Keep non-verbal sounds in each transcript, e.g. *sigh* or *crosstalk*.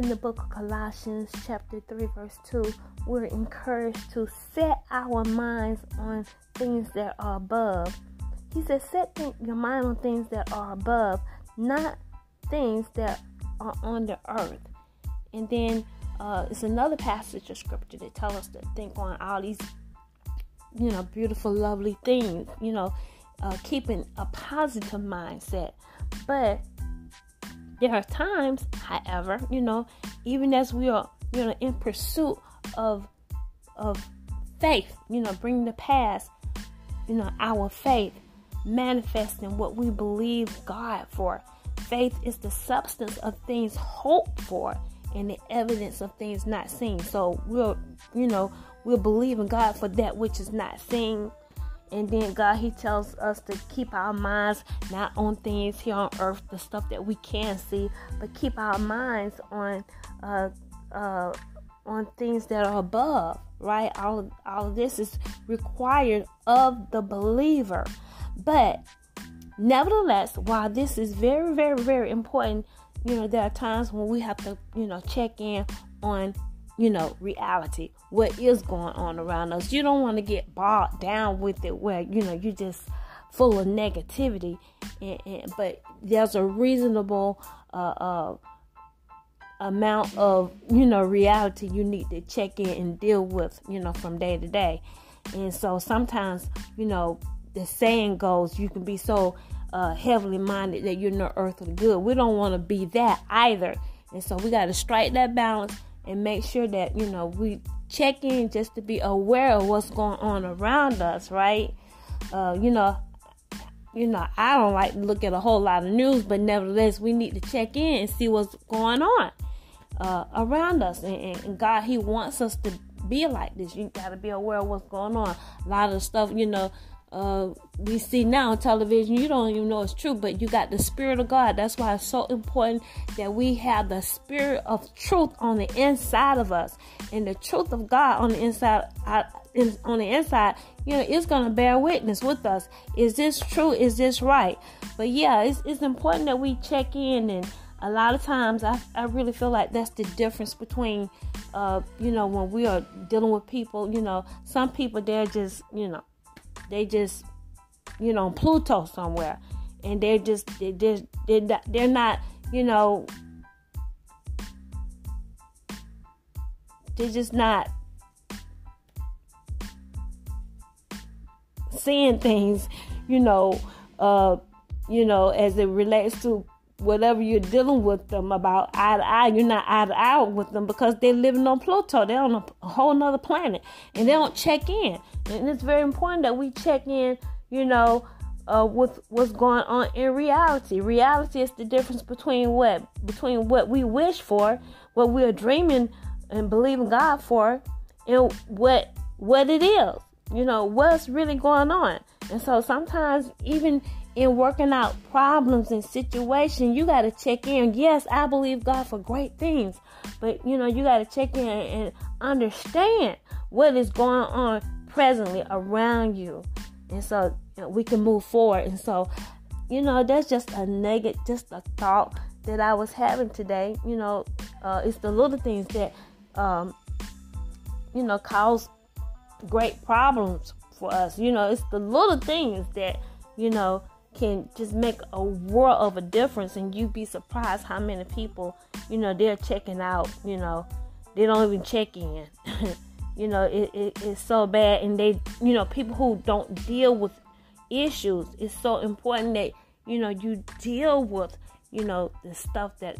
in the book of Colossians, chapter 3, verse 2, we're encouraged to set our minds on things that are above. He says, Set th- your mind on things that are above, not things that are on the earth. And then uh, it's another passage of scripture that tells us to think on all these, you know, beautiful, lovely things, you know, uh, keeping a positive mindset. But there are times, however, you know, even as we are, you know, in pursuit of of faith, you know, bringing the past, you know, our faith, manifesting what we believe God for. Faith is the substance of things hoped for and the evidence of things not seen. So we'll, you know, we'll believe in God for that which is not seen and then God, He tells us to keep our minds not on things here on earth, the stuff that we can see, but keep our minds on uh, uh, on things that are above. Right? All all of this is required of the believer, but nevertheless, while this is very, very, very important, you know, there are times when we have to, you know, check in on you know, reality, what is going on around us. You don't want to get bogged down with it where, you know, you're just full of negativity. And, and, but there's a reasonable uh, uh, amount of, you know, reality you need to check in and deal with, you know, from day to day. And so sometimes, you know, the saying goes, you can be so uh, heavily minded that you're no earthly good. We don't want to be that either. And so we got to strike that balance and make sure that you know we check in just to be aware of what's going on around us right? Uh, you know you know i don't like to look at a whole lot of news but nevertheless we need to check in and see what's going on uh, around us. And, and, god he wants us to be like this. You got to be aware of what's going on. A lot of stuff you know uh, we see now on television, you don't even know it's true, but you got the Spirit of God. That's why it's so important that we have the Spirit of truth on the inside of us, and the truth of God on the inside. on the inside, you know, it's gonna bear witness with us. Is this true? Is this right? But yeah, it's it's important that we check in, and a lot of times, I I really feel like that's the difference between, uh, you know, when we are dealing with people. You know, some people they're just, you know they just, you know, Pluto somewhere, and they're just they just they're not, they're not you know they're just not seeing things, you know, uh, you know, as it relates to whatever you're dealing with them about eye to eye, you're not eye to eye with them because they're living on Pluto. They're on a, whole nother planet and they don't check in. And it's very important that we check in, you know, uh, with what's going on in reality. Reality is the difference between what between what we wish for, what we're dreaming and believing God for, and what what it is. You know, what's really going on. And so sometimes even in working out problems and situations, you got to check in. Yes, I believe God for great things, but you know, you got to check in and understand what is going on presently around you. And so you know, we can move forward. And so, you know, that's just a negative, just a thought that I was having today. You know, uh, it's the little things that, um, you know, cause great problems for us. You know, it's the little things that, you know, can just make a world of a difference and you'd be surprised how many people you know they're checking out you know. They don't even check in. *laughs* You know it, it, it's so bad and they you know people who don't deal with issues it's so important that you know you deal with you know the stuff that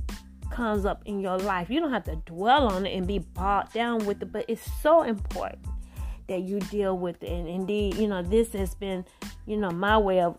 comes up in your life. You don't have to dwell on it and be bogged down with it but it's so important that you deal with it. And indeed you know this has been you know my way of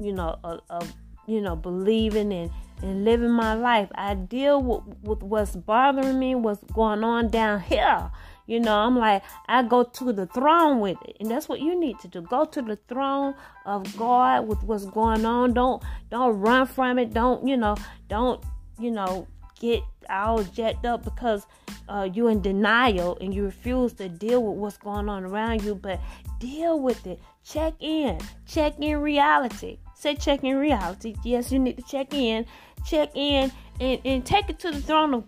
you know, of, you know, believing and and living my life. I deal with, with what's bothering me, what's going on down here. You know, I'm like, I go to the throne with it. And that's what you need to do. Go to the throne of God with what's going on. Don't don't run from it. Don't, you know, don't, you know, get all jacked up because uh, you're in denial and you refuse to deal with what's going on around you. But deal with it. Check in. Check in reality. Say check in reality. Yes, you need to check in. Check in and, and take it to the throne of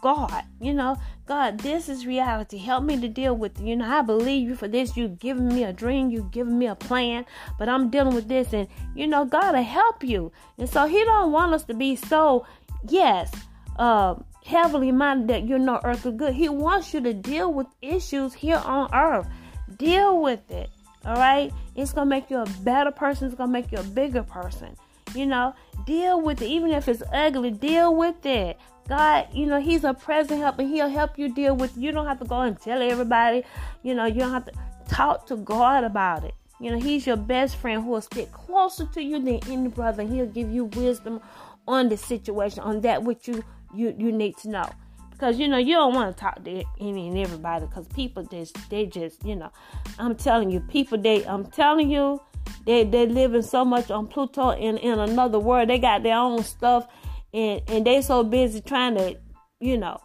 God. You know, God, this is reality. Help me to deal with it. You know, I believe you for this. You've given me a dream. You've given me a plan. But I'm dealing with this. And, you know, God will help you. And so he don't want us to be so, yes, uh, heavily minded that you're no earthly good. He wants you to deal with issues here on earth. Deal with it. All right? It's going to make you a better person. It's going to make you a bigger person. You know, deal with it. Even if it's ugly, deal with it. God, you know, He's a present help and He'll help you deal with it. You don't have to go and tell everybody. You know, you don't have to talk to God about it. You know, He's your best friend who will stick closer to you than any brother. He'll give you wisdom on the situation, on that which you you you need to know. Because you know you don't want to talk to any and everybody. Because people just they just you know, I'm telling you, people they I'm telling you they they living so much on Pluto in in another world. They got their own stuff, and and they so busy trying to, you know,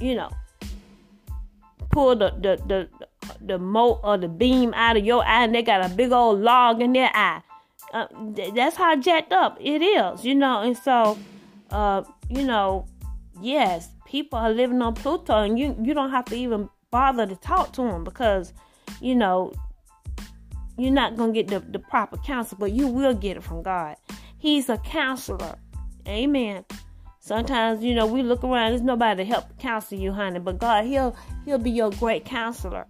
you know, pull the the the the mote or the beam out of your eye, and they got a big old log in their eye. Uh, that's how jacked up it is, you know. And so, uh, you know, yes, people are living on Pluto, and you you don't have to even bother to talk to them because, you know, you're not to get the, the proper counsel, but you will get it from God. He's a counselor. Amen. Sometimes, you know, we look around, there's nobody to help counsel you, honey, but God, He'll He'll be your great counselor.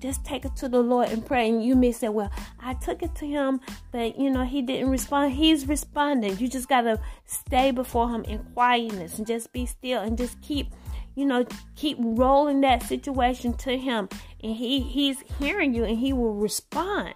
Just take it to the Lord and pray. And you may say, Well, I took it to him, but you know, he didn't respond. He's responding. You just gotta stay before him in quietness and just be still and just keep you know, keep rolling that situation to him and he he's hearing you and he will respond.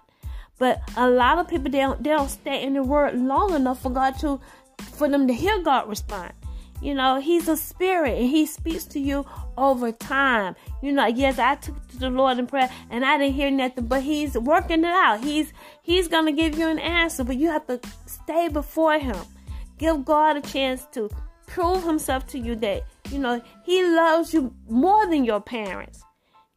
But a lot of people they don't they don't stay in the word long enough for God to for them to hear God respond. You know, he's a spirit and he speaks to you over time. You know, yes, I took to the Lord in prayer and I didn't hear nothing, but he's working it out. He's he's gonna give you an answer, but you have to stay before him. Give God a chance to prove himself to you that, you know, he loves you more than your parents.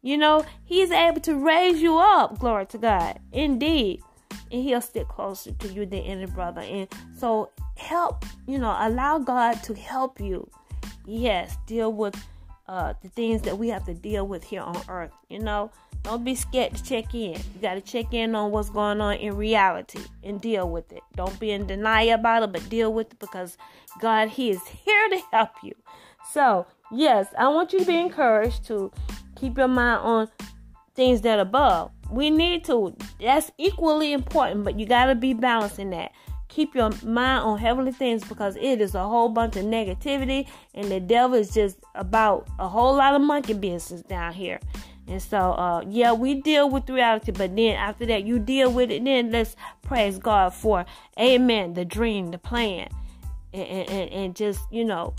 You know, he's able to raise you up, glory to God. Indeed. And he'll stick closer to you than any brother. And so help, you know, allow God to help you. Yes, deal with uh, the things that we have to deal with here on earth. You know, don't be scared to check in. You got to check in on what's going on in reality and deal with it. Don't be in denial about it, but deal with it because God, He is here to help you. So, yes, I want you to be encouraged to keep your mind on things that above. We need to. That's equally important, but you got to be balancing that. Keep your mind on heavenly things because it is a whole bunch of negativity, and the devil is just about a whole lot of monkey business down here. And so, uh, yeah, we deal with reality, but then after that, you deal with it. Then let's praise God for, Amen, the dream, the plan, and, and, and just you know,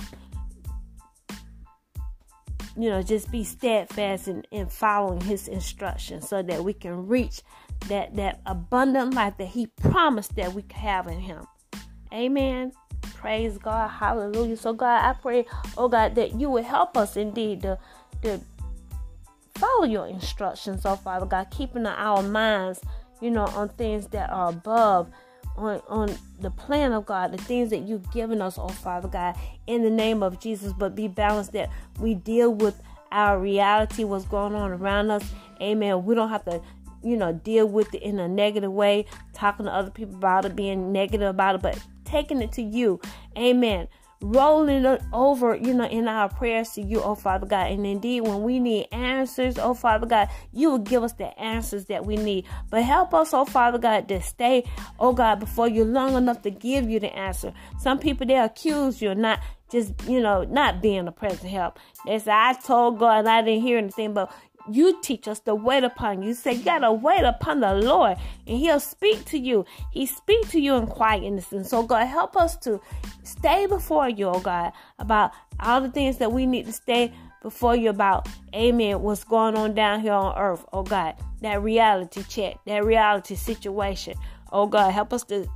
you know, just be steadfast in, in following His instructions, so that we can reach that that abundant life that He promised that we could have in Him. Amen. Praise God. Hallelujah. So God, I pray, oh God, that you will help us indeed to, to follow your instructions, oh Father God, keeping our minds, you know, on things that are above, on, on the plan of God, the things that you've given us, oh Father God, in the name of Jesus, but be balanced that we deal with our reality, what's going on around us. Amen. We don't have to you know, deal with it in a negative way, talking to other people about it, being negative about it, but taking it to you. Amen rolling it over, you know, in our prayers to you, oh Father God. And indeed, when we need answers, oh Father God, you will give us the answers that we need. But help us, oh Father God, to stay, oh God, before you long enough to give you the answer. Some people they accuse you of not just, you know, not being a present help. They say, I told God I didn't hear anything, but you teach us to wait upon you. say you gotta wait upon the Lord, and He'll speak to you. He speak to you in quietness, and so God help us to stay before you, oh God, about all the things that we need to stay before you about. Amen. What's going on down here on earth, oh God? That reality check, that reality situation, oh God, help us to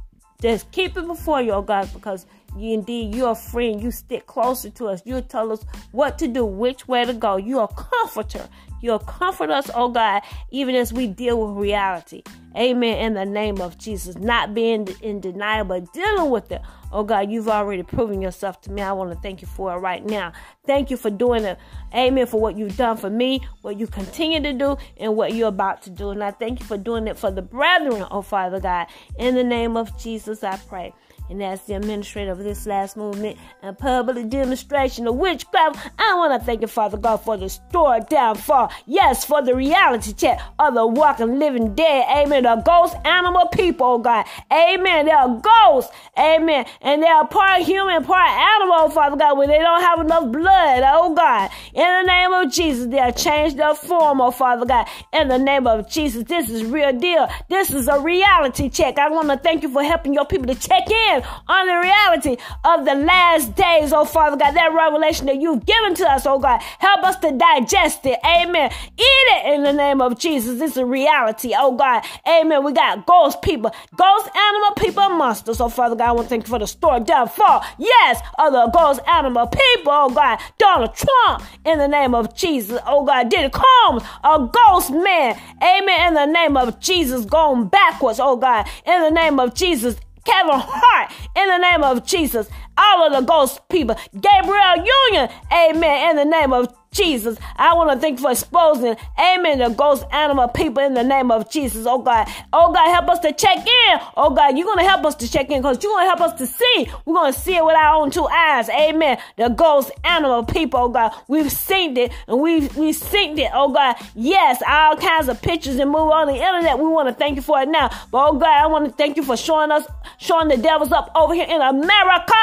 just keep it before you, oh God, because you indeed you're a friend. You stick closer to us. You tell us what to do, which way to go. You're a comforter. You'll comfort us, oh God, even as we deal with reality. Amen. In the name of Jesus. Not being in denial, but dealing with it. Oh God, you've already proven yourself to me. I want to thank you for it right now. Thank you for doing it. Amen. For what you've done for me, what you continue to do, and what you're about to do. And I thank you for doing it for the brethren, oh Father God. In the name of Jesus, I pray and as the administrator of this last movement and public demonstration of witchcraft, I want to thank you, Father God, for the store downfall. Yes, for the reality check of the walking, living dead. Amen. The ghost animal people, oh God. Amen. They are ghosts. Amen. And they are part human, part animal, oh Father God, when they don't have enough blood, oh God. In the name of Jesus, they have changed their form, oh Father God. In the name of Jesus, this is real deal. This is a reality check. I want to thank you for helping your people to check in on the reality of the last days, oh Father God, that revelation that you've given to us, oh God. Help us to digest it. Amen. Eat it in the name of Jesus. It's a reality, oh God. Amen. We got ghost people, ghost animal people, monsters. Oh Father God, I want to thank you for the story downfall. Yes, of the ghost animal people, oh God. Donald Trump in the name of Jesus, oh God. Diddy Combs, a ghost man. Amen. In the name of Jesus, going backwards, oh God. In the name of Jesus, Kevin Hart in the name of Jesus. All of the ghost people. Gabrielle Union. Amen. In the name of Jesus. I want to thank you for exposing, amen, the ghost animal people in the name of Jesus. Oh God. Oh God, help us to check in. Oh God, you're going to help us to check in because you're going to help us to see. We're going to see it with our own two eyes. Amen. The ghost animal people, oh God. We've seen it and we've, we've seen it. Oh God. Yes, all kinds of pictures and move on the internet. We want to thank you for it now. But oh God, I want to thank you for showing us, showing the devils up over here in America.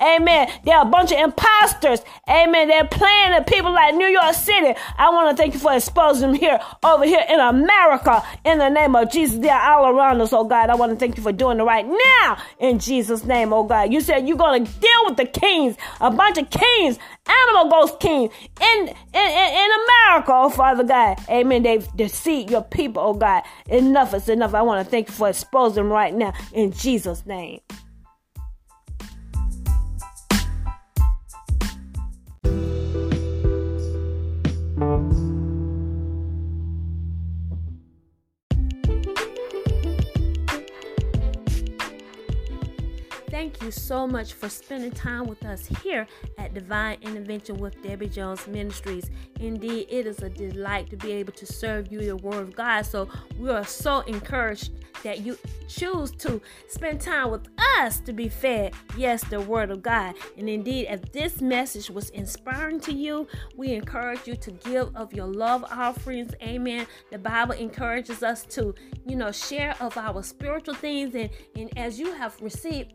Amen. They're a bunch of imposters. Amen. They're playing the people like New York City. I want to thank you for exposing them here, over here in America. In the name of Jesus, they're all around us, oh God. I want to thank you for doing it right now. In Jesus' name, oh God. You said you're going to deal with the kings, a bunch of kings, animal ghost kings in, in, in, in America, oh Father God. Amen. They've deceived your people, oh God. Enough is enough. I want to thank you for exposing them right now. In Jesus' name. You so much for spending time with us here at Divine Intervention with Debbie Jones Ministries. Indeed, it is a delight to be able to serve you the Word of God. So we are so encouraged that you choose to spend time with us to be fed, yes, the Word of God. And indeed, if this message was inspiring to you, we encourage you to give of your love offerings. Amen. The Bible encourages us to, you know, share of our spiritual things. And, and as you have received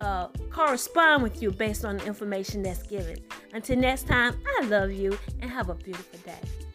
uh, correspond with you based on the information that's given. Until next time, I love you and have a beautiful day.